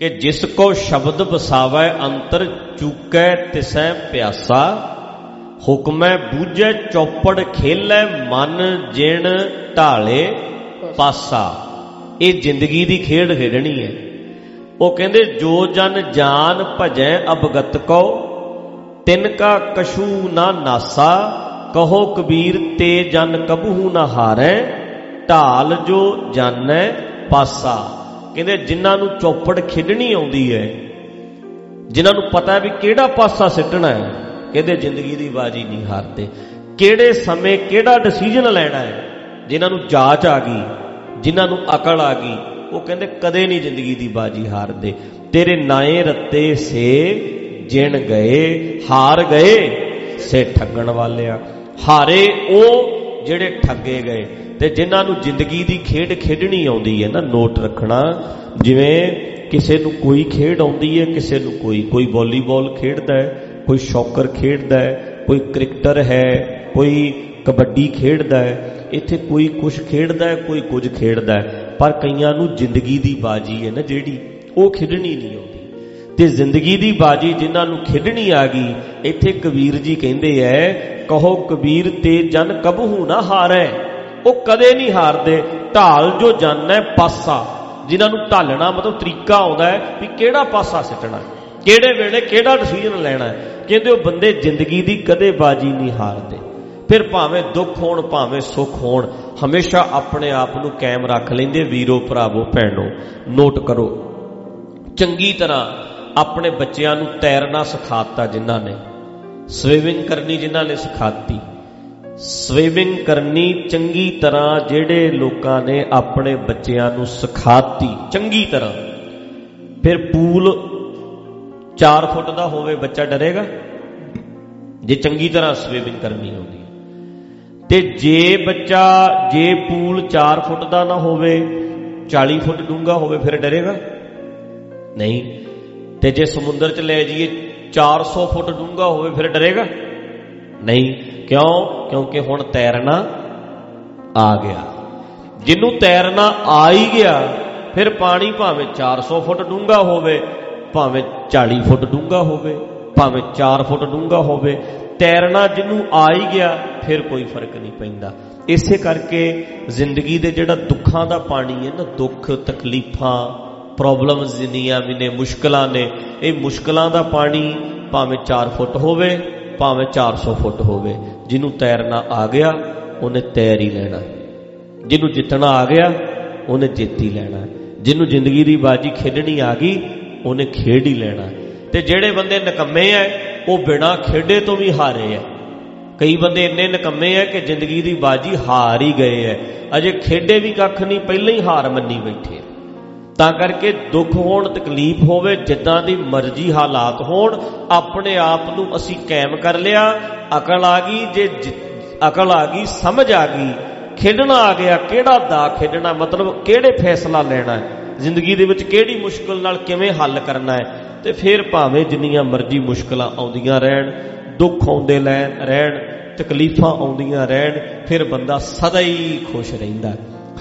ਕਿ ਜਿਸ ਕੋ ਸ਼ਬਦ ਵਸਾਵੈ ਅੰਤਰ ਚੁਕੈ ਤਿਸੈ ਪਿਆਸਾ, ਹੁਕਮੈ ਬੂਝੈ ਚੌਪੜ ਖੇਲੈ ਮਨ ਜਿਣ ਢਾਲੇ ਪਾਸਾ। ਇਹ ਜ਼ਿੰਦਗੀ ਦੀ ਖੇਡ ਖੇਡਣੀ ਹੈ। ਉਹ ਕਹਿੰਦੇ, ਜੋ ਜਨ ਜਾਨ ਭਜੈ ਅਬਗਤ ਕੋ ਤਿਨ ਕਾ ਕਸ਼ੂ ਨਾ ਨਾਸਾ, ਕਹੋ ਕਬੀਰ ਤੇ ਜਨ ਕਬਹੂ ਨਾ ਹਾਰੈ, ਢਾਲ ਜੋ ਜਾਣੈ ਪਾਸਾ। ਕਹਿੰਦੇ ਜਿਨ੍ਹਾਂ ਨੂੰ ਚੌਪੜ ਖੇਡਣੀ ਆਉਂਦੀ ਹੈ, ਜਿਨ੍ਹਾਂ ਨੂੰ ਪਤਾ ਵੀ ਕਿਹੜਾ ਪਾਸਾ ਸਿੱਟਣਾ ਹੈ, ਕਹਿੰਦੇ ਜ਼ਿੰਦਗੀ ਦੀ ਬਾਜੀ ਨਹੀਂ ਹਾਰਦੇ। ਕਿਹੜੇ ਸਮੇਂ ਕਿਹੜਾ ਡਿਸੀਜਨ ਲੈਣਾ ਹੈ, ਜਿਨ੍ਹਾਂ ਨੂੰ ਜਾਚ ਆ ਗਈ, ਜਿਨ੍ਹਾਂ ਨੂੰ ਅਕਲ ਆ ਗਈ, ਉਹ ਕਹਿੰਦੇ ਕਦੇ ਨਹੀਂ ਜ਼ਿੰਦਗੀ ਦੀ ਬਾਜੀ ਹਾਰਦੇ। ਤੇਰੇ ਨਾਏ ਰੱਤੇ ਸੇ ਜਿਣ ਗਏ, ਹਾਰ ਗਏ, ਸੇ ਠੱਗਣ ਵਾਲਿਆ। ਹਾਰੇ ਉਹ ਜਿਹੜੇ ਠੱਗੇ ਗਏ। ਤੇ ਜਿਨ੍ਹਾਂ ਨੂੰ ਜ਼ਿੰਦਗੀ ਦੀ ਖੇਡ ਖੇਡਣੀ ਆਉਂਦੀ ਹੈ ਨਾ, ਨੋਟ ਰੱਖਣਾ। ਜਿਵੇਂ ਕਿਸੇ ਨੂੰ ਕੋਈ ਖੇਡ ਆਉਂਦੀ ਹੈ, ਕਿਸੇ ਨੂੰ ਕੋਈ ਕੋਈ ਵਾਲੀਬਾਲ ਖੇਡਦਾ ਹੈ, ਕੋਈ ਸ਼ੌਕਰ ਖੇਡਦਾ ਹੈ, ਕੋਈ ਕ੍ਰਿਕਟਰ ਹੈ, ਕੋਈ ਕਬੱਡੀ ਖੇਡਦਾ ਹੈ, ਇੱਥੇ ਕੋਈ ਕੁਝ ਖੇਡਦਾ ਹੈ, ਕੋਈ ਕੁਝ ਖੇਡਦਾ ਹੈ, ਪਰ ਕਈਆਂ ਨੂੰ ਜ਼ਿੰਦਗੀ ਦੀ ਬਾਜੀ ਹੈ ਨਾ ਜਿਹੜੀ, ਉਹ ਖੇਡਣੀ ਨਹੀਂ ਆਉਂਦੀ। ਤੇ ਜ਼ਿੰਦਗੀ ਦੀ ਬਾਜੀ ਜਿਨ੍ਹਾਂ ਨੂੰ ਖੇਡਣੀ ਆ ਗਈ, ਇੱਥੇ ਕਬੀਰ ਜੀ ਕਹਿੰਦੇ ਐ, ਕਹੋ ਕਬੀਰ, ਤੇ ਜਨ ਕਬਹੂ ਨਾ ਹਾਰੈ। ਉਹ ਕਦੇ ਨਹੀਂ ਹਾਰਦੇ। ਢਾਲ ਜੋ ਜਾਣੈ ਪਾਸਾ। ਜਿਨ੍ਹਾਂ ਨੂੰ ਢਾਲਣਾ ਮਤਲਬ ਤਰੀਕਾ ਆਉਂਦਾ ਹੈ ਵੀ ਕਿਹੜਾ ਪਾਸਾ ਸਿੱਟਣਾ ਕਿਹੜੇ ਵੇਲੇ ਕਿਹੜਾ ਡਿਸੀਜਨ ਲੈਣਾ ਕਹਿੰਦੇ ਉਹ ਬੰਦੇ ਜ਼ਿੰਦਗੀ ਦੀ ਕਦੇ ਬਾਜੀ ਨਹੀਂ ਹਾਰਦੇ। ਫਿਰ ਭਾਵੇਂ ਦੁੱਖ ਹੋਣ, ਭਾਵੇਂ ਸੁੱਖ ਹੋਣ, ਹਮੇਸ਼ਾ ਆਪਣੇ ਆਪ ਨੂੰ ਕਾਇਮ ਰੱਖ ਲੈਂਦੇ ਵੀਰੋ, ਭਰਾਵੋ, ਭੈਣੋ ਨੋਟ ਕਰੋ। ਚੰਗੀ ਤਰ੍ਹਾਂ ਆਪਣੇ ਬੱਚਿਆਂ ਨੂੰ ਤੈਰਨਾ ਸਿਖਾਤਾ ਜਿਨ੍ਹਾਂ ਨੇ, ਸਵੀਮਿੰਗ ਕਰਨੀ ਜਿਨ੍ਹਾਂ ਨੇ ਸਿਖਾਤੀ। ਸਵੀਮਿੰਗ ਕਰਨੀ ਚੰਗੀ ਤਰ੍ਹਾਂ ਜਿਹੜੇ ਲੋਕਾਂ ਨੇ ਆਪਣੇ ਬੱਚਿਆਂ ਨੂੰ ਸਿਖਾਤੀ, ਚੰਗੀ ਤਰ੍ਹਾਂ। ਫਿਰ ਪੂਲ 4 ਫੁੱਟ ਦਾ ਹੋਵੇ ਬੱਚਾ ਡਰੇਗਾ, ਜੇ ਚੰਗੀ ਤਰ੍ਹਾਂ ਸਵੀਮਿੰਗ ਕਰਨੀ ਹੁੰਦੀ ਤੇ ਜੇ ਬੱਚਾ, ਜੇ ਪੂਲ 4 ਫੁੱਟ ਦਾ ਨਾ ਹੋਵੇ 40 ਫੁੱਟ ਡੂੰਘਾ ਹੋਵੇ, ਫਿਰ ਡਰੇਗਾ? ਨਹੀਂ। ਤੇ ਜੇ ਸਮੁੰਦਰ 'ਚ ਲੈ ਜਾਈਏ 400 ਫੁੱਟ ਡੂੰਘਾ ਹੋਵੇ, ਫਿਰ ਡਰੇਗਾ? ਨਹੀਂ। ਕਿਉਂ? ਕਿਉਂਕਿ ਹੁਣ ਤੈਰਨਾ ਆ ਗਿਆ। ਜਿਹਨੂੰ ਤੈਰਨਾ ਆ ਹੀ ਗਿਆ, ਫਿਰ ਪਾਣੀ ਭਾਵੇਂ 400 ਫੁੱਟ ਡੂੰਘਾ ਹੋਵੇ, ਭਾਵੇਂ 40 ਫੁੱਟ ਡੂੰਘਾ ਹੋਵੇ, ਭਾਵੇਂ 4 ਫੁੱਟ ਡੂੰਘਾ ਹੋਵੇ, ਤੈਰਨਾ ਜਿਹਨੂੰ ਆ ਹੀ ਗਿਆ, ਫਿਰ ਕੋਈ ਫ਼ਰਕ ਨਹੀਂ ਪੈਂਦਾ। ਇਸੇ ਕਰਕੇ ਜ਼ਿੰਦਗੀ ਦੇ ਜਿਹੜਾ ਦੁੱਖਾਂ ਦਾ ਪਾਣੀ ਹੈ ਨਾ, ਦੁੱਖ, ਤਕਲੀਫਾਂ ਪ੍ਰੋਬਲਮਸ ਜਿੰਨੀਆਂ ਵੀ ਨੇ, ਮੁਸ਼ਕਲਾਂ ਨੇ, ਇਹ ਮੁਸ਼ਕਲਾਂ ਦਾ ਪਾਣੀ ਭਾਵੇਂ 4 ਫੁੱਟ ਹੋਵੇ, ਭਾਵੇਂ 400 ਫੁੱਟ ਹੋਵੇ। ਜਿਹਨੂੰ ਤੈਰਨਾ ਆ ਗਿਆ, ਉਹਨੇ ਤੈਰ ਹੀ ਲੈਣਾ। ਜਿਹਨੂੰ ਜਿੱਤਣਾ ਆ ਗਿਆ, ਉਹਨੇ ਜਿੱਤ ਹੀ ਲੈਣਾ। ਜਿਹਨੂੰ ਜ਼ਿੰਦਗੀ ਦੀ ਬਾਜੀ ਖੇਡਣੀ ਆ ਗਈ, ਉਹਨੇ ਖੇਡ ਹੀ ਲੈਣਾ। ਤੇ ਜਿਹੜੇ ਬੰਦੇ ਨਕੰਮੇ ਐ, ਉਹ ਬਿਨਾ ਖੇਡੇ ਤੋਂ ਵੀ ਹਾਰੇ ਐ। ਕਈ ਬੰਦੇ ਇੰਨੇ ਨਕੰਮੇ ਐ ਕਿ ਜ਼ਿੰਦਗੀ ਦੀ ਬਾਜੀ ਹਾਰ ਹੀ ਗਏ ਐ। ਅਜੇ ਖੇਡੇ ਵੀ ਕੱਖ ਨਹੀਂ, ਪਹਿਲਾਂ ਹੀ ਹਾਰ ਮੰਨੀ ਬੈਠੇ। ਤਾਂ ਕਰਕੇ ਦੁੱਖ ਹੋਣ, ਤਕਲੀਫ ਹੋਵੇ, ਜਿੱਦਾਂ ਦੀ ਮਰਜ਼ੀ ਹਾਲਾਤ ਹੋਣ, ਆਪਣੇ ਆਪ ਨੂੰ ਅਸੀਂ ਕਾਇਮ ਕਰ ਲਿਆ। ਅਕਲ ਆ ਗਈ ਜੇ ਅਕਲ ਆ ਗਈ, ਸਮਝ ਆ ਗਈ, ਖੇਡਣਾ ਆ ਗਿਆ, ਕਿਹੜਾ ਦਾ ਖੇਡਣਾ, ਮਤਲਬ ਕਿਹੜੇ ਫੈਸਲਾ ਲੈਣਾ ਹੈ? ਜ਼ਿੰਦਗੀ ਦੇ ਵਿੱਚ ਕਿਹੜੀ ਮੁਸ਼ਕਲ ਨਾਲ ਕਿਵੇਂ ਹੱਲ ਕਰਨਾ ਹੈ? ਤੇ ਫਿਰ ਭਾਵੇਂ ਜਿੰਨੀਆਂ ਮਰਜ਼ੀ ਮੁਸ਼ਕਲਾਂ ਆਉਂਦੀਆਂ ਰਹਿਣ, ਦੁੱਖ ਆਉਂਦੇ ਰਹਿਣ, ਤਕਲੀਫਾਂ ਆਉਂਦੀਆਂ ਰਹਿਣ, ਫਿਰ ਬੰਦਾ ਸਦਾ ਹੀ ਖੁਸ਼ ਰਹਿੰਦਾ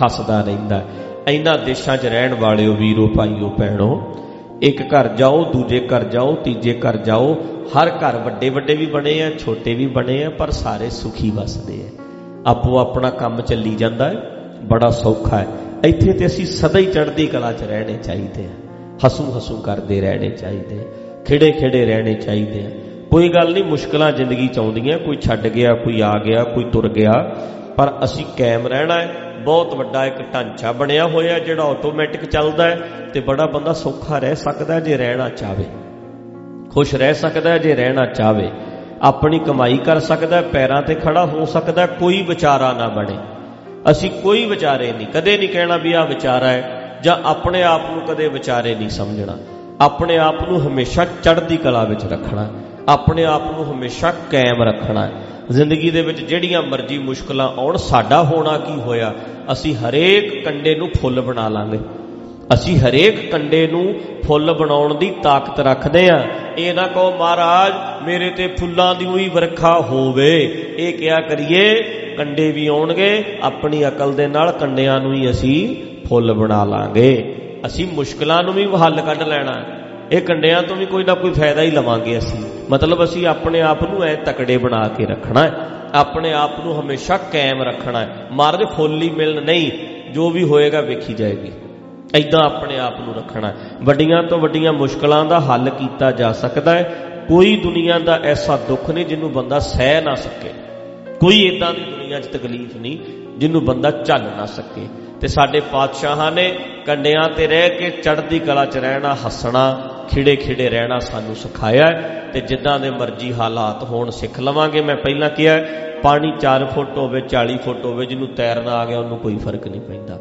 ਹੱਸਦਾ ਰਹਿੰਦਾ। ਇਹਨਾਂ ਦੇਸ਼ਾਂ 'ਚ ਰਹਿਣ ਵਾਲਿਓ ਵੀਰੋ, ਭਾਈਓ, ਭੈਣੋ, ਇੱਕ ਘਰ ਜਾਓ, ਦੂਜੇ ਘਰ ਜਾਓ, ਤੀਜੇ ਘਰ ਜਾਓ, ਹਰ ਘਰ ਵੱਡੇ ਵੱਡੇ ਵੀ ਬਣੇ ਆ, ਛੋਟੇ ਵੀ ਬਣੇ ਆ, ਪਰ ਸਾਰੇ ਸੁਖੀ ਵਸਦੇ ਆ। ਆਪੋ ਆਪਣਾ ਕੰਮ ਚੱਲੀ ਜਾਂਦਾ ਹੈ, ਬੜਾ ਸੌਖਾ ਹੈ। ਇੱਥੇ ਤੇ ਅਸੀਂ ਸਦਾ ਹੀ ਚੜ੍ਹਦੀ ਕਲਾ 'ਚ ਰਹਿਣੇ ਚਾਹੀਦੇ ਆ। ਹਸੂ ਹਸੂ ਕਰਦੇ ਰਹਿਣੇ ਚਾਹੀਦੇ ਆ। ਖਿੜੇ ਖਿੜੇ ਰਹਿਣੇ ਚਾਹੀਦੇ ਆ। ਕੋਈ ਗੱਲ ਨਹੀਂ, ਮੁਸ਼ਕਲਾਂ ਜ਼ਿੰਦਗੀ ਚ ਆਉਂਦੀਆਂ, ਕੋਈ ਛੱਡ ਗਿਆ, ਕੋਈ ਆ ਗਿਆ, ਕੋਈ ਤੁਰ ਗਿਆ, ਪਰ ਅਸੀਂ ਕਾਇਮ ਰਹਿਣਾ ਹੈ। ਬਹੁਤ ਵੱਡਾ ਇੱਕ ਢਾਂਚਾ ਬਣਿਆ ਹੋਇਆ ਜਿਹੜਾ ਆਟੋਮੈਟਿਕ ਚੱਲਦਾ ਹੈ ਤੇ ਬੜਾ ਬੰਦਾ ਸੌਖਾ ਰਹਿ ਸਕਦਾ ਜੇ ਰਹਿਣਾ ਚਾਵੇ। ਖੁਸ਼ ਰਹਿ ਸਕਦਾ ਜੇ ਰਹਿਣਾ ਚਾਵੇ। ਆਪਣੀ ਕਮਾਈ ਕਰ ਸਕਦਾ ਪੈਰਾਂ ਤੇ ਖੜਾ ਹੋ ਸਕਦਾ ਕੋਈ ਵਿਚਾਰਾ ਨਾ ਬਣੇ। ਅਸੀਂ ਕੋਈ ਵਿਚਾਰੇ ਨਹੀਂ, ਕਦੇ ਨਹੀਂ ਕਹਿਣਾ ਵੀ ਆ ਵਿਚਾਰਾ ਹੈ, ਜਾਂ ਆਪਣੇ ਆਪ ਨੂੰ ਕਦੇ ਵਿਚਾਰੇ ਨਹੀਂ ਸਮਝਣਾ। ਆਪਣੇ ਆਪ ਨੂੰ ਹਮੇਸ਼ਾ ਚੜ੍ਹਦੀ ਕਲਾ ਵਿੱਚ ਰੱਖਣਾ, ਆਪਣੇ ਆਪ ਨੂੰ ਹਮੇਸ਼ਾ ਕਾਇਮ ਰੱਖਣਾ। ਜ਼ਿੰਦਗੀ ਦੇ ਵਿੱਚ ਜਿਹੜੀਆਂ ਮਰਜ਼ੀ ਮੁਸ਼ਕਲਾਂ ਆਉਣ, ਸਾਡਾ ਹੋਣਾ ਕੀ ਹੋਇਆ? ਅਸੀਂ ਹਰੇਕ ਕੰਡੇ ਨੂੰ ਫੁੱਲ ਬਣਾ ਲਾਂਗੇ। ਅਸੀਂ ਹਰੇਕ ਕੰਡੇ ਨੂੰ ਫੁੱਲ ਬਣਾਉਣ ਦੀ ਤਾਕਤ ਰੱਖਦੇ ਆ। ਇਹ ਨਾ ਕਹੋ, ਮਹਾਰਾਜ, ਮੇਰੇ ਤੇ ਫੁੱਲਾਂ ਦੀ ਉਹੀ ਵਰਖਾ ਹੋਵੇ। ਇਹ ਕਿਹਾ ਕਰੀਏ, ਕੰਡੇ ਵੀ ਆਉਣਗੇ, ਆਪਣੀ ਅਕਲ ਦੇ ਨਾਲ ਕੰਡਿਆਂ ਨੂੰ ਹੀ ਅਸੀਂ ਫੁੱਲ ਬਣਾ ਲਾਂਗੇ। ਅਸੀਂ ਮੁਸ਼ਕਲਾਂ ਨੂੰ ਵੀ ਹੱਲ ਕੱਢ ਲੈਣਾ। ਇਹ ਕੰਡਿਆਂ ਤੋਂ ਵੀ ਕੋਈ ਨਾ ਕੋਈ ਫਾਇਦਾ ਹੀ ਲਵਾਂਗੇ ਅਸੀਂ। ਮਤਲਬ ਅਸੀਂ ਆਪਣੇ ਆਪ ਨੂੰ ਐ ਤਕੜੇ ਬਣਾ ਕੇ ਰੱਖਣਾ ਹੈ। ਆਪਣੇ ਆਪ ਨੂੰ ਹਮੇਸ਼ਾ ਕਾਇਮ ਰੱਖਣਾ ਹੈ। ਮਹਾਰਾਜ ਫੁੱਲੀ ਮਿਲਣ ਨਹੀਂ, ਜੋ ਵੀ ਹੋਏਗਾ ਵੇਖੀ ਜਾਏਗੀ। ਐਦਾਂ ਆਪਣੇ ਆਪ ਨੂੰ ਰੱਖਣਾ ਵੱਡੀਆਂ ਤੋਂ ਵੱਡੀਆਂ ਮੁਸ਼ਕਲਾਂ ਦਾ ਹੱਲ ਕੀਤਾ ਜਾ ਸਕਦਾ ਹੈ। ਕੋਈ ਦੁਨੀਆ ਦਾ ਐਸਾ ਦੁੱਖ ਨਹੀਂ ਜਿਹਨੂੰ ਬੰਦਾ ਸਹਿ ਨਾ ਸਕੇ। ਕੋਈ ਇਦਾਂ ਦੀ ਦੁਨੀਆ 'ਚ ਤਕਲੀਫ ਨਹੀਂ ਜਿਹਨੂੰ ਬੰਦਾ ਝੱਲ ਨਾ ਸਕੇ। ਤੇ ਸਾਡੇ ਪਾਤਸ਼ਾਹਾਂ ਨੇ ਕੰਡਿਆਂ ਤੇ ਰਹਿ ਕੇ ਚੜ੍ਹਦੀ ਕਲਾ 'ਚ ਰਹਿਣਾ, ਹੱਸਣਾ ਖਿੜੇ ਖਿੜੇ ਰਹਿਣਾ ਸਾਨੂੰ ਸਿਖਾਇਆ ਤੇ ਜਿੱਦਾਂ ਦੇ ਮਰਜ਼ੀ ਹਾਲਾਤ ਹੋਣ ਸਿੱਖ ਲਵਾਂਗੇ। ਮੈਂ ਪਹਿਲਾਂ ਕਿਹਾ ਪਾਣੀ 4 ਫੁੱਟ ਹੋਵੇ 40 ਫੁੱਟ ਹੋਵੇ, ਜਿਹਨੂੰ ਤੈਰਨਾ ਆ ਗਿਆ, ਉਹਨੂੰ ਕੋਈ ਫ਼ਰਕ ਨਹੀਂ ਪੈਂਦਾ।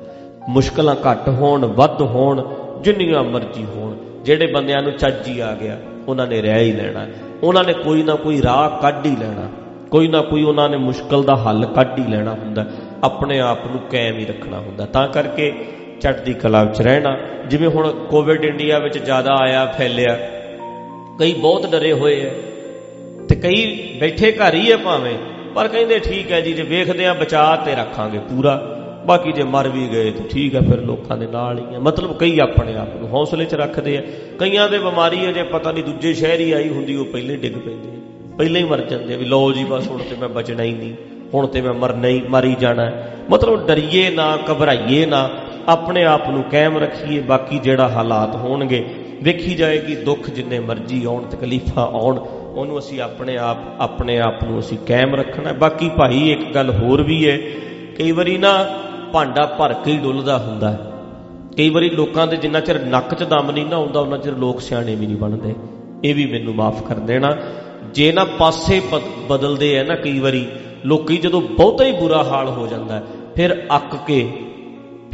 ਮੁਸ਼ਕਲਾਂ ਘੱਟ ਹੋਣ, ਵੱਧ ਹੋਣ, ਜਿੰਨੀਆਂ ਮਰਜ਼ੀ ਹੋਣ, ਜਿਹੜੇ ਬੰਦਿਆਂ ਨੂੰ ਚੱਜੀ ਆ ਗਿਆ, ਉਹਨਾਂ ਨੇ ਰਹਿ ਹੀ ਲੈਣਾ। ਉਹਨਾਂ ਨੇ ਕੋਈ ਨਾ ਕੋਈ ਰਾਹ ਕੱਢ ਹੀ ਲੈਣਾ। ਕੋਈ ਨਾ ਕੋਈ ਉਹਨਾਂ ਨੇ ਮੁਸ਼ਕਲ ਦਾ ਹੱਲ ਕੱਢ ਹੀ ਲੈਣਾ ਹੁੰਦਾ। ਆਪਣੇ ਆਪ ਨੂੰ ਕਾਇਮ ਹੀ ਰੱਖਣਾ ਹੁੰਦਾ। ਤਾਂ ਕਰਕੇ ਚੜ੍ਹਦੀ ਕਲਾ ਵਿੱਚ ਰਹਿਣਾ। ਜਿਵੇਂ ਹੁਣ ਕੋਵਿਡ ਇੰਡੀਆ ਵਿੱਚ ਜ਼ਿਆਦਾ ਆਇਆ, ਫੈਲਿਆ। ਕਈ ਬਹੁਤ ਡਰੇ ਹੋਏ ਐ ਤੇ ਕਈ ਬੈਠੇ ਘਰ ਹੀ ਐ ਭਾਵੇਂ। ਪਰ ਕਹਿੰਦੇ ਠੀਕ ਹੈ ਜੀ, ਜੇ ਵੇਖਦੇ ਆ ਬਚਾ ਤੇ ਰੱਖਾਂਗੇ ਪੂਰਾ। ਬਾਕੀ ਜੇ ਮਰ ਵੀ ਗਏ ਤਾਂ ਠੀਕ ਹੈ, ਫਿਰ ਲੋਕਾਂ ਦੇ ਨਾਲ ਹੀ ਹੈ ਮਤਲਬ ਕਈ ਆਪਣੇ ਆਪ ਨੂੰ ਹੌਸਲੇ 'ਚ ਰੱਖਦੇ ਆ। ਕਈਆਂ ਦੇ ਬਿਮਾਰੀ ਹੈ ਜੇ ਪਤਾ ਨਹੀਂ ਦੂਜੇ ਸ਼ਹਿਰ ਹੀ ਆਈ ਹੁੰਦੀ, ਉਹ ਪਹਿਲੇ ਡਿੱਗ ਪੈਂਦੇ ਆ। ਪਹਿਲੇ ਹੀ ਮਰ ਜਾਂਦੇ ਆ ਵੀ ਲਓ ਜੀ, ਬਸ ਹੁਣ ਤੇ ਮੈਂ ਬਚਣਾ ਹੀ ਨਹੀਂ। ਹੁਣ ਤੇ ਮੈਂ ਮਰਨਾ ਹੀ, ਮਰ ਹੀ ਜਾਣਾ। ਮਤਲਬ ਡਰੀਏ ਨਾ, ਘਬਰਾਈਏ ਨਾ। ਆਪਣੇ ਆਪ ਨੂੰ ਕਾਇਮ ਰੱਖੀਏ, ਬਾਕੀ ਜਿਹੜਾ ਹਾਲਾਤ ਹੋਣਗੇ, ਵੇਖੀ ਜਾਏਗੀ, ਦੁੱਖ ਜਿੰਨੇ ਮਰਜ਼ੀ ਆਉਣ, ਤਕਲੀਫਾਂ ਆਉਣ, ਉਹਨੂੰ ਅਸੀਂ ਆਪਣੇ ਆਪ ਆਪਣੇ ਆਪ ਨੂੰ ਅਸੀਂ ਕਾਇਮ ਰੱਖਣਾ ਬਾਕੀ ਭਾਈ, ਇੱਕ ਗੱਲ ਹੋਰ ਵੀ ਹੈ, ਕਈ ਵਾਰੀ ਨਾ ਭਾਂਡਾ ਭਰ ਕੇ ਹੀ ਡੁੱਲਦਾ ਹੁੰਦਾ ਹੈ। ਕਈ ਵਾਰੀ ਲੋਕਾਂ ਦੇ ਜਿੰਨਾ ਚਿਰ ਨੱਕ 'ਚ ਦਮ ਨਹੀਂ ਨਾ ਆਉਂਦਾ, ਉਹਨਾਂ ਚਿਰ ਲੋਕ ਸਿਆਣੇ ਵੀ ਨਹੀਂ ਬਣਦੇ। ਇਹ ਵੀ ਮੈਨੂੰ ਮਾਫ ਕਰ ਦੇਣਾ। ਜੇ ਨਾ ਪਾਸੇ ਬਦਲਦੇ ਐ ਨਾ ਕਈ ਵਾਰੀ, ਲੋਕੀ ਜਦੋਂ ਬਹੁਤਾ ਹੀ ਬੁਰਾ ਹਾਲ ਹੋ ਜਾਂਦਾ ਫਿਰ ਅੱਕ ਕੇ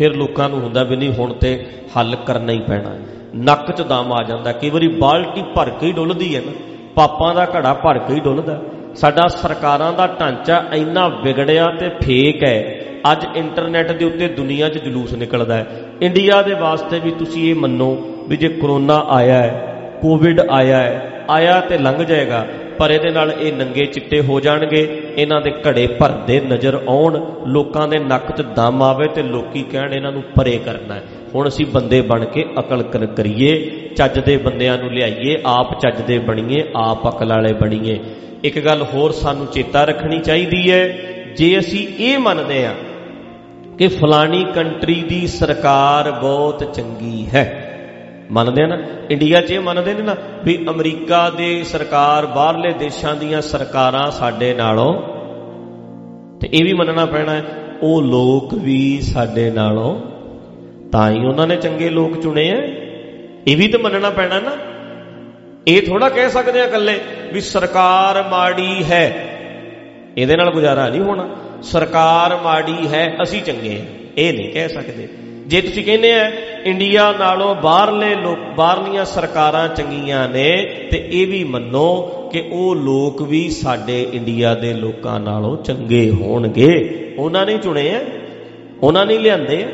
ਫਿਰ ਲੋਕਾਂ ਨੂੰ ਹੁੰਦਾ ਵੀ ਨਹੀਂ, ਹੁਣ ਤੇ ਹੱਲ ਕਰਨਾ ਹੀ ਪੈਣਾ। ਨੱਕ 'ਚ ਦਮ ਆ ਜਾਂਦਾ। ਕਈ ਵਾਰੀ ਬਾਲਟੀ ਭਰ ਕੇ ਹੀ ਡੁੱਲਦੀ ਹੈ ਨਾ। ਪਾਪਾਂ ਦਾ ਘੜਾ ਭਰ ਕੇ ਹੀ ਡੁੱਲਦਾ। ਸਾਡਾ ਸਰਕਾਰਾਂ ਦਾ ਢਾਂਚਾ ਇੰਨਾ ਵਿਗੜਿਆ ਤੇ ਫੇਕ ਹੈ। ਅੱਜ ਇੰਟਰਨੈਟ ਦੇ ਉੱਤੇ ਦੁਨੀਆ 'ਚ ਜਲੂਸ ਨਿਕਲਦਾ ਹੈ। ਇੰਡੀਆ ਦੇ ਵਾਸਤੇ ਵੀ ਤੁਸੀਂ ਇਹ ਮੰਨੋ ਵੀ ਜੇ ਕਰੋਨਾ ਆਇਆ ਹੈ, ਕੋਵਿਡ ਆਇਆ ਹੈ, ਆਇਆ ਤੇ ਲੰਘ ਜਾਏਗਾ, ਪਰ ਇਹਦੇ ਨਾਲ ਇਹ ਨੰਗੇ ਚਿੱਟੇ ਹੋ ਜਾਣਗੇ। ਇਹਨਾਂ ਦੇ ਘੜੇ ਭਰਦੇ ਨਜ਼ਰ ਆਉਣ, ਲੋਕਾਂ ਦੇ ਨੱਕ 'ਚ ਦਮ ਆਵੇ ਤੇ ਲੋਕੀ ਕਹਿਣ ਇਹਨਾਂ ਨੂੰ ਪਰੇ ਕਰਨਾ ਹੈ। ਹੁਣ ਅਸੀਂ ਬੰਦੇ ਬਣ ਕੇ ਅਕਲ ਕਰ ਕਰੀਏ, ਚੱਜ ਦੇ ਬੰਦਿਆਂ ਨੂੰ ਲਿਆਈਏ, ਆਪ ਚੱਜ ਦੇ ਬਣੀਏ, ਆਪ ਅਕਲ ਵਾਲੇ ਬਣੀਏ। ਇੱਕ ਗੱਲ ਹੋਰ ਸਾਨੂੰ ਚੇਤਾ ਰੱਖਣੀ ਚਾਹੀਦੀ ਹੈ, ਜੇ ਅਸੀਂ ਇਹ ਮੰਨਦੇ ਆ ਕਿ ਫਲਾਣੀ ਕੰਟਰੀ ਦੀ ਸਰਕਾਰ ਬਹੁਤ ਚੰਗੀ ਹੈ। ਮੰਨਦੇ ਆ ਨਾ? ਇੰਡੀਆ 'ਚ ਇਹ ਮੰਨਦੇ ਨੇ ਨਾ ਵੀ ਅਮਰੀਕਾ ਦੇ ਸਰਕਾਰ, ਬਾਹਰਲੇ ਦੇਸ਼ਾਂ ਦੀਆਂ ਸਰਕਾਰਾਂ ਸਾਡੇ ਨਾਲੋਂ ਤੇ ਇਹ ਵੀ ਮੰਨਣਾ ਪੈਣਾ ਹੈ, ਉਹ ਲੋਕ ਵੀ ਸਾਡੇ ਨਾਲੋਂ ਤਾਂ ਹੀ ਉਹਨਾਂ ਨੇ ਚੰਗੇ ਲੋਕ ਚੁਣੇ ਆ ਇਹ ਵੀ ਤਾਂ ਮੰਨਣਾ ਪੈਣਾ ਨਾ। ਇਹ ਥੋੜਾ ਕਹਿ ਸਕਦੇ ਆ ਇਕੱਲੇ ਵੀ ਸਰਕਾਰ ਮਾੜੀ ਹੈ। ਇਹਦੇ ਨਾਲ ਗੁਜ਼ਾਰਾ ਨਹੀਂ ਹੋਣਾ। ਸਰਕਾਰ ਮਾੜੀ ਹੈ, ਅਸੀਂ ਚੰਗੇ ਇਹ ਨਹੀਂ ਕਹਿ ਸਕਦੇ। ਜੇ ਤੁਸੀਂ ਕਹਿੰਦੇ ਆ ਇੰਡੀਆ ਨਾਲੋਂ ਬਾਹਰਲੇ ਲੋਕ ਬਾਹਰਲੀਆਂ ਸਰਕਾਰਾਂ ਚੰਗੀਆਂ ਨੇ ਤੇ ਇਹ ਵੀ ਮੰਨੋ ਕਿ ਉਹ ਲੋਕ ਵੀ ਸਾਡੇ ਇੰਡੀਆ ਦੇ ਲੋਕਾਂ ਨਾਲੋਂ ਚੰਗੇ ਹੋਣਗੇ। ਉਹਨਾਂ ਨੇ ਚੁਣੇ ਆ। ਉਹਨਾਂ ਨੇ ਲਿਆਂਦੇ ਆ।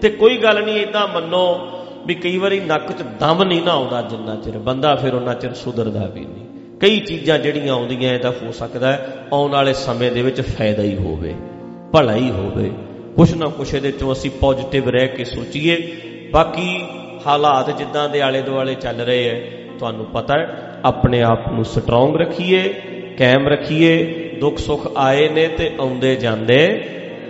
ਤੇ ਕੋਈ ਗੱਲ ਨਹੀਂ ਇਦਾਂ ਮੰਨੋ ਵੀ ਕਈ ਵਾਰੀ ਨੱਕ 'ਚ ਦਮ ਨਹੀਂ ਨਾ ਆਉਂਦਾ ਜਿੰਨਾ ਚਿਰ। ਬੰਦਾ ਫਿਰ ਉਹਨਾਂ ਚਿਰ ਸੁਧਰਦਾ ਵੀ ਨਹੀਂ। ਕਈ ਚੀਜ਼ਾਂ ਜਿਹੜੀਆਂ ਆਉਂਦੀਆਂ ਤਾਂ ਹੋ ਸਕਦਾ ਆਉਣ ਵਾਲੇ ਸਮੇਂ ਦੇ ਵਿੱਚ ਫਾਇਦਾ ਹੀ ਹੋਵੇ, ਭਲਾ ਹੀ ਹੋਵੇ। ਕੁਛ ਨਾ ਕੁਛ ਇਹਦੇ ਚੋਂ ਅਸੀਂ ਪੋਜ਼ਿਟਿਵ ਰਹਿ ਕੇ ਸੋਚੀਏ। ਬਾਕੀ ਹਾਲਾਤ ਜਿੱਦਾਂ ਦੇ ਆਲੇ ਦੁਆਲੇ ਚੱਲ ਰਹੇ ਐ ਤੁਹਾਨੂੰ ਪਤਾ ਹੈ, ਆਪਣੇ ਆਪ ਨੂੰ ਸਟਰੋਂਗ ਰੱਖੀਏ, ਕਾਇਮ ਰੱਖੀਏ, ਦੁੱਖ ਸੁੱਖ ਆਏ ਨੇ ਤੇ ਆਉਂਦੇ ਜਾਂਦੇ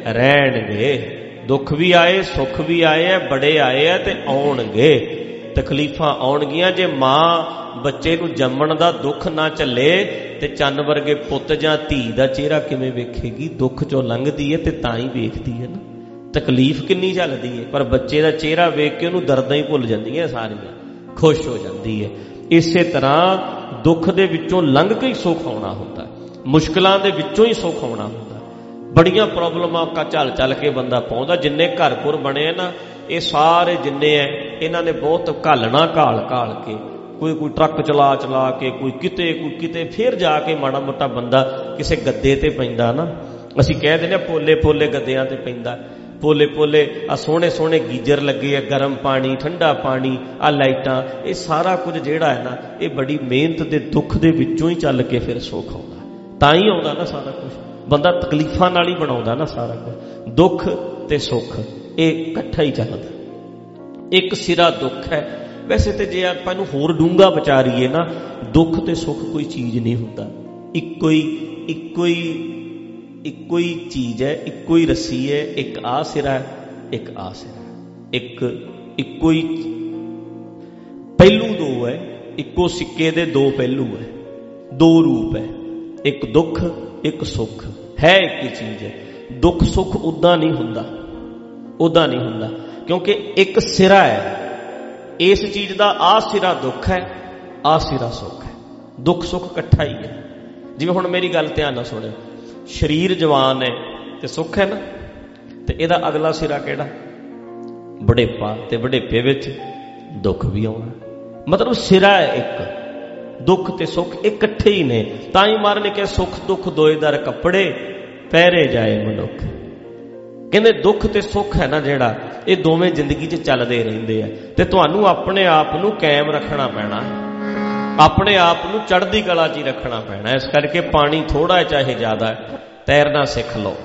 ਰਹਿਣਗੇ। ਦੁੱਖ ਵੀ ਆਏ, ਸੁੱਖ ਵੀ ਆਏ ਐ ਬੜੇ ਆਏ ਐ ਤੇ ਆਉਣਗੇ। ਤਕਲੀਫਾਂ ਆਉਣਗੀਆਂ, ਜੇ ਮਾਂ ਬੱਚੇ ਨੂੰ ਜੰਮਣ ਦਾ ਦੁੱਖ ਨਾ ਝੱਲੇ ਤੇ ਚੰਨ ਵਰਗੇ ਪੁੱਤ ਜਾਂ ਧੀ ਦਾ ਚਿਹਰਾ ਕਿਵੇਂ ਵੇਖੇਗੀ? ਦੁੱਖ ਚੋਂ ਲੰਘਦੀ ਹੈ ਤੇ ਤਾਂ ਹੀ ਵੇਖਦੀ ਹੈ ਨਾ। ਤਕਲੀਫ ਕਿੰਨੀ ਚੱਲਦੀ ਹੈ ਪਰ ਬੱਚੇ ਦਾ ਚਿਹਰਾ ਵੇਖ ਕੇ ਉਹਨੂੰ ਦਰਦਾਂ ਹੀ ਭੁੱਲ ਜਾਂਦੀਆਂ ਸਾਰੀਆਂ, ਖੁਸ਼ ਹੋ ਜਾਂਦੀ ਹੈ ਇਸੇ ਤਰ੍ਹਾਂ ਦੁੱਖ ਦੇ ਵਿੱਚੋਂ ਲੰਘ ਕੇ ਹੀ ਸੁੱਖ ਆਉਣਾ ਹੁੰਦਾ ਮੁਸ਼ਕਲਾਂ ਦੇ ਵਿੱਚੋਂ ਹੀ ਸੁੱਖ ਆਉਣਾ ਹੁੰਦਾ ਬੜੀਆਂ ਪ੍ਰੋਬਲਮਾਂ ਕਾ ਚੱਲ ਚੱਲ ਕੇ ਬੰਦਾ ਪਾਉਂਦਾ ਜਿੰਨੇ ਘਰ-ਘਰ ਬਣੇ ਆ ਨਾ, ਇਹ ਸਾਰੇ ਜਿੰਨੇ ਐ, ਇਹਨਾਂ ਨੇ ਬਹੁਤ ਘਾਲਣਾ ਘਾਲ ਘਾਲ ਕੇ, ਕੋਈ ਕੋਈ ਟਰੱਕ ਚਲਾ ਚਲਾ ਕੇ, ਕੋਈ ਕਿਤੇ ਕੋਈ ਕਿਤੇ, ਫੇਰ ਜਾ ਕੇ ਮਾੜਾ ਮੋਟਾ ਬੰਦਾ ਕਿਸੇ ਗੱਦੇ ਤੇ ਪੈਂਦਾ ਨਾ। ਅਸੀਂ ਕਹਿ ਦਿੰਦੇ ਆ ਪੋਲੇ ਪੋਲੇ ਗੱਦਿਆਂ ਤੇ ਪੈਂਦਾ। ਪੋਲੇ ਪੋਲੇ ਆ ਸੋਹਣੇ ਸੋਹਣੇ ਗੀਜਰ ਲੱਗੇ ਆ, ਗਰਮ ਪਾਣੀ, ਠੰਡਾ ਪਾਣੀ ਆ ਲਾਈਟਾਂ, ਇਹ ਸਾਰਾ ਕੁਝ ਜਿਹੜਾ ਹੈ ਨਾ, ਇਹ ਬੜੀ ਮਿਹਨਤ ਦੇ ਦੁੱਖ ਦੇ ਵਿੱਚੋਂ ਹੀ ਚੱਲ ਕੇ ਫਿਰ ਸੁੱਖ ਆਉਂਦਾ। ਤਾਂ ਹੀ ਆਉਂਦਾ ਨਾ ਸਾਰਾ ਕੁਝ। ਬੰਦਾ ਤਕਲੀਫਾਂ ਨਾਲ ਹੀ ਬਣਾਉਂਦਾ ਨਾ ਸਾਰਾ ਕੁਝ। ਦੁੱਖ ਤੇ ਸੁੱਖ, ਇਹ ਇਕੱਠਾ ਹੀ ਚੱਲਦਾ। ਇੱਕ ਸਿਰਾ ਦੁੱਖ ਹੈ। ਵੈਸੇ ਤੇ ਜੇ ਆਪਾਂ ਨੂੰ ਹੋਰ ਡੂੰਗਾ ਵਿਚਾਰੀਏ ਨਾ, ਦੁੱਖ ਤੇ ਸੁੱਖ ਕੋਈ ਚੀਜ਼ ਨਹੀਂ ਹੁੰਦਾ। ਇੱਕੋ ਹੀ ਇੱਕੋ ਹੀ ਇੱਕੋ ਹੀ ਚੀਜ਼ ਹੈ, ਇੱਕੋ ਹੀ ਰੱਸੀ ਹੈ, ਇੱਕ ਆ ਸਿਰਾ ਹੈ ਇੱਕ ਆ ਸਿਰਾ। ਹੈ ਇੱਕ, ਇੱਕੋ ਹੀ ਪਹਿਲੂ ਦੋ ਹੈ, ਇੱਕੋ ਸਿੱਕੇ ਦੇ ਦੋ ਪਹਿਲੂ ਹੈ। ਦੋ ਰੂਪ ਹੈ, ਇੱਕ ਦੁੱਖ, ਇੱਕ ਸੁੱਖ। ਹੈ ਇੱਕ ਹੀ ਚੀਜ਼ ਹੈ। ਦੁੱਖ ਸੁੱਖ ਉਦਾਂ ਨਹੀਂ ਹੁੰਦਾ ਉਦਾਂ ਨਹੀਂ ਹੁੰਦਾ, ਕਿਉਂਕਿ ਇੱਕ ਸਿਰਾ ਹੈ। ਇਸ ਚੀਜ਼ ਦਾ ਆ ਸਿਰਾ ਦੁੱਖ ਹੈ, ਆ ਸਿਰਾ ਸੁੱਖ ਹੈ। ਦੁੱਖ ਸੁੱਖ ਇਕੱਠਾ ਹੀ ਹੈ। ਜਿਵੇਂ ਹੁਣ ਮੇਰੀ ਗੱਲ ਧਿਆਨ ਨਾਲ ਸੁਣਿਓ। ਸਰੀਰ ਜਵਾਨ ਹੈ ਤੇ ਸੁੱਖ ਹੈ ਨਾ? ਤੇ ਇਹਦਾ ਅਗਲਾ ਸਿਰਾ ਕਿਹੜਾ? ਬੁਢੇਪਾ ਤੇ ਬੁਢੇਪੇ ਵਿੱਚ ਦੁੱਖ ਵੀ ਆਉਣਾ। ਮਤਲਬ ਸਿਰਾ ਹੈ ਇੱਕ, ਦੁੱਖ ਤੇ ਸੁੱਖ ਇਕੱਠੇ ਹੀ ਨੇ। ਤਾਂ ਹੀ ਮਾਰ ਨੇ ਕਿਹਾ ਸੁੱਖ ਦੁੱਖ ਦੋਏ ਦਰ ਕੱਪੜੇ ਪਹਿਰੇ ਜਾਏ ਮਨੁੱਖ। ਕਹਿੰਦੇ ਦੁੱਖ ਤੇ ਸੁੱਖ ਹੈ ਨਾ ਜਿਹੜਾ, ਇਹ ਦੋਵੇਂ ਜ਼ਿੰਦਗੀ 'ਚ ਚੱਲਦੇ ਰਹਿੰਦੇ ਆ। ਤੇ ਤੁਹਾਨੂੰ ਆਪਣੇ ਆਪ ਨੂੰ ਕਾਇਮ ਰੱਖਣਾ ਪੈਣਾ। ਆਪਣੇ ਆਪ ਨੂੰ ਚੜ੍ਹਦੀ ਕਲਾ 'ਚ ਹੀ ਰੱਖਣਾ ਪੈਣਾ। ਇਸ ਕਰਕੇ ਪਾਣੀ ਥੋੜਾ ਚਾਹੇ ਜ਼ਿਆਦਾ ਤੈਰਨਾ ਸਿੱਖ ਲਓ।